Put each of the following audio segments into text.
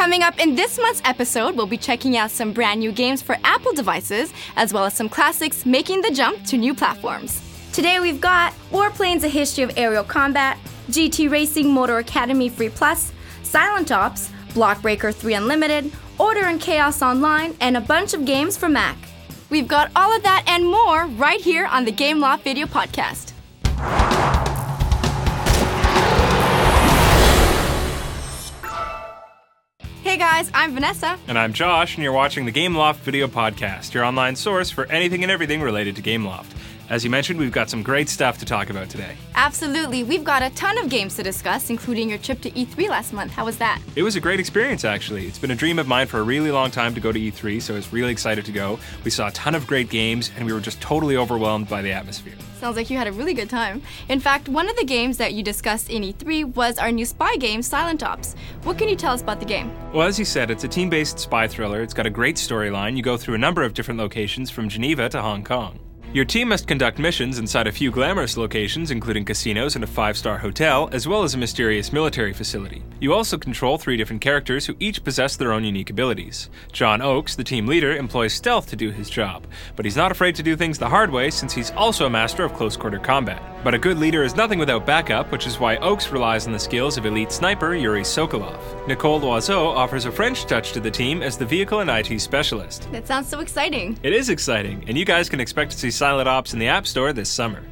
Coming up in this month's episode, we'll be checking out some brand new games for Apple devices, as well as some classics making the jump to new platforms. Today we've got Warplanes A History of Aerial Combat, GT Racing Motor Academy Free Plus, Silent Ops, Block Breaker 3 Unlimited, Order and Chaos Online, and a bunch of games for Mac. We've got all of that and more right here on the Gameloft Video Podcast. Hey guys, I'm Vanessa. And I'm Josh, and you're watching the Gameloft Video Podcast, your online source for anything and everything related to Gameloft. As you mentioned, we've got some great stuff to talk about today. Absolutely. We've got a ton of games to discuss, including your trip to E3 last month. How was that? It was a great experience, actually. It's been a dream of mine for a really long time to go to E3, so I was really excited to go. We saw a ton of great games, and we were just totally overwhelmed by the atmosphere. Sounds like you had a really good time. In fact, one of the games that you discussed in E3 was our new spy game, Silent Ops. What can you tell us about the game? Well, as you said, it's a team based spy thriller. It's got a great storyline. You go through a number of different locations from Geneva to Hong Kong. Your team must conduct missions inside a few glamorous locations, including casinos and a five star hotel, as well as a mysterious military facility. You also control three different characters who each possess their own unique abilities. John Oakes, the team leader, employs stealth to do his job, but he's not afraid to do things the hard way since he's also a master of close quarter combat. But a good leader is nothing without backup, which is why Oakes relies on the skills of elite sniper Yuri Sokolov. Nicole Loiseau offers a French touch to the team as the vehicle and IT specialist. That sounds so exciting. It is exciting, and you guys can expect to see Silent Ops in the App Store this summer.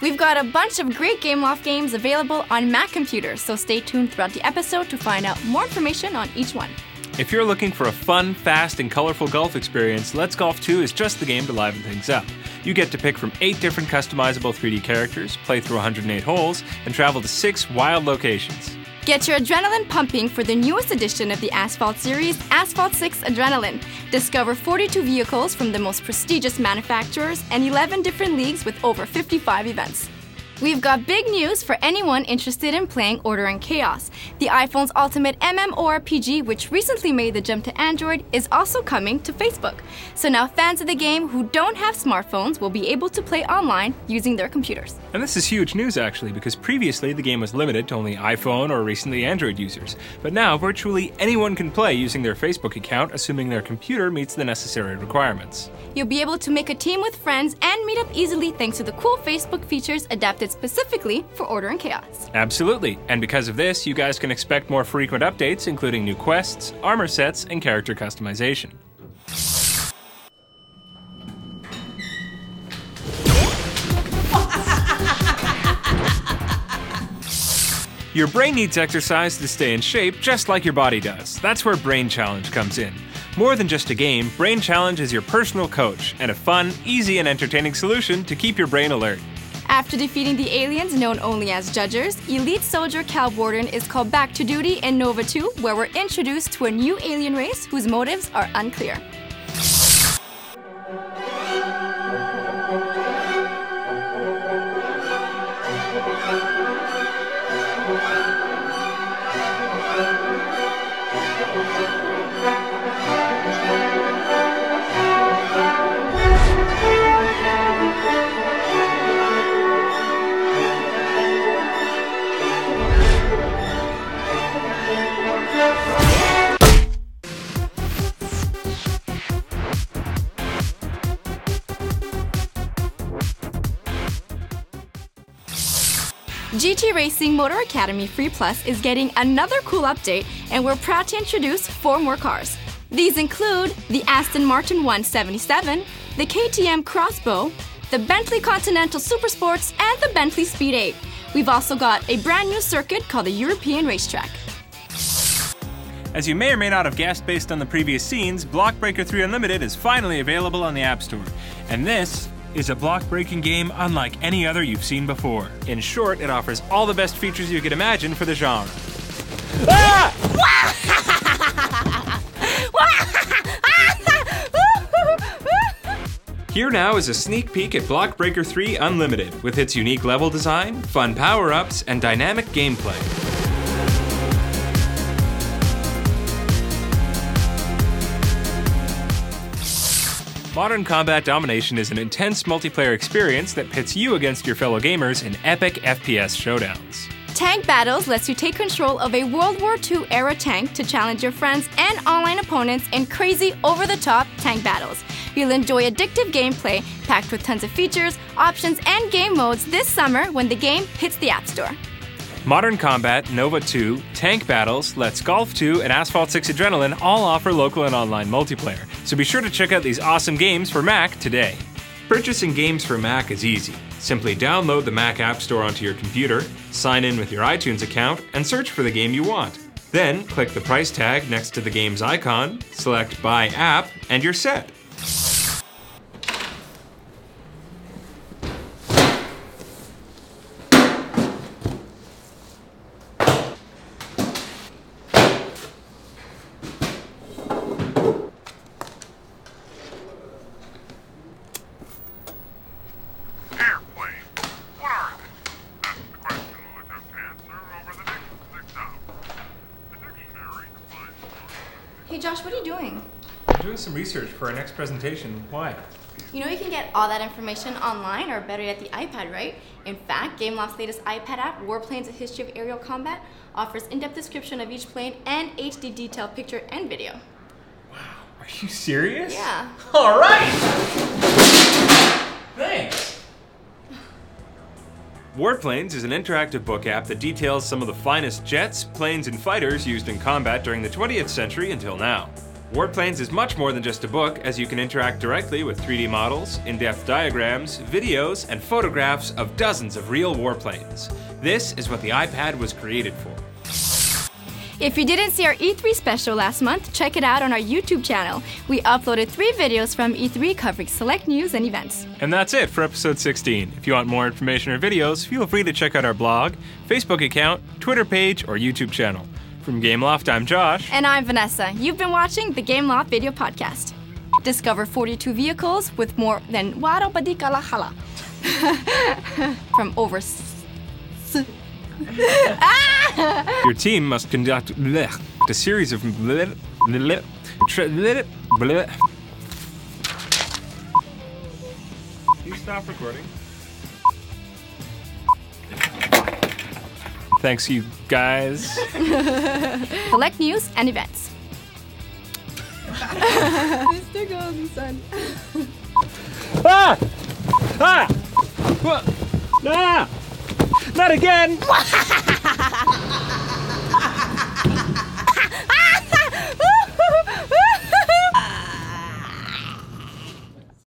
We've got a bunch of great Gameloft games available on Mac computers, so stay tuned throughout the episode to find out more information on each one. If you're looking for a fun, fast, and colorful golf experience, Let's Golf 2 is just the game to liven things up. You get to pick from 8 different customizable 3D characters, play through 108 holes, and travel to 6 wild locations. Get your adrenaline pumping for the newest edition of the Asphalt series, Asphalt 6 Adrenaline. Discover 42 vehicles from the most prestigious manufacturers and 11 different leagues with over 55 events. We've got big news for anyone interested in playing Order and Chaos. The iPhone's ultimate MMORPG, which recently made the jump to Android, is also coming to Facebook. So now fans of the game who don't have smartphones will be able to play online using their computers. And this is huge news actually, because previously the game was limited to only iPhone or recently Android users. But now virtually anyone can play using their Facebook account, assuming their computer meets the necessary requirements. You'll be able to make a team with friends and meet up easily thanks to the cool Facebook features adapted specifically for Order and Chaos. Absolutely, and because of this, you guys can expect more frequent updates, including new quests, armor sets, and character customization. Your brain needs exercise to stay in shape just like your body does. That's where Brain Challenge comes in. More than just a game, Brain Challenge is your personal coach and a fun, easy, and entertaining solution to keep your brain alert. After defeating the aliens known only as Judgers, Elite Soldier Kal Wardin is called back to duty in Nova 2, where we're introduced to a new alien race whose motives are unclear. GT Racing Motor Academy Free Plus is getting another cool update, and we're proud to introduce four more cars. These include the Aston Martin 177, the KTM Crossbow, the Bentley Continental Supersports, and the Bentley Speed 8. We've also got a brand new circuit called the European Racetrack. As you may or may not have guessed based on the previous scenes, Block Breaker 3 Unlimited is finally available on the App Store. And this is a block breaking game unlike any other you've seen before. In short, it offers all the best features you could imagine for the genre. Here now is a sneak peek at Block Breaker 3 Unlimited with its unique level design, fun power ups, and dynamic gameplay. Modern Combat Domination is an intense multiplayer experience that pits you against your fellow gamers in epic FPS showdowns. Tank Battles lets you take control of a World War II era tank to challenge your friends and online opponents in crazy, over the top tank battles. You'll enjoy addictive gameplay packed with tons of features, options, and game modes this summer when the game hits the App Store. Modern Combat, Nova 2, Tank Battles, Let's Golf 2, and Asphalt 6 Adrenaline all offer local and online multiplayer, so be sure to check out these awesome games for Mac today. Purchasing games for Mac is easy. Simply download the Mac App Store onto your computer, sign in with your iTunes account, and search for the game you want. Then click the price tag next to the game's icon, select Buy App, and you're set. Airplane. What are they? That's the question we'll attempt to answer over the next six hours. The dictionary defines one. Hey Josh, what are you doing? I'm doing some research for our next presentation. Why? You know you can get all that information online or better yet the iPad, right? In fact, GameLoft's latest iPad app, Warplanes: A History of Aerial Combat, offers in-depth description of each plane and HD detailed picture and video. Wow, are you serious? Yeah. All right! Thanks! Warplanes is an interactive book app that details some of the finest jets, planes, and fighters used in combat during the 20th century until now. Warplanes is much more than just a book, as you can interact directly with 3D models, in depth diagrams, videos, and photographs of dozens of real warplanes. This is what the iPad was created for. If you didn't see our E3 special last month, check it out on our YouTube channel. We uploaded three videos from E3 covering select news and events. And that's it for episode 16. If you want more information or videos, feel free to check out our blog, Facebook account, Twitter page, or YouTube channel. From Gameloft, I'm Josh. And I'm Vanessa. You've been watching the Gameloft Video Podcast. Discover 42 vehicles with more than Waro Padikala Hala. From over. s- Your team must conduct bleh, a series of bleh, bleh, tra- bleh, bleh. Can you stop recording? Thanks, you guys. Collect news and events. ah! Ah! What? Ah! Not again!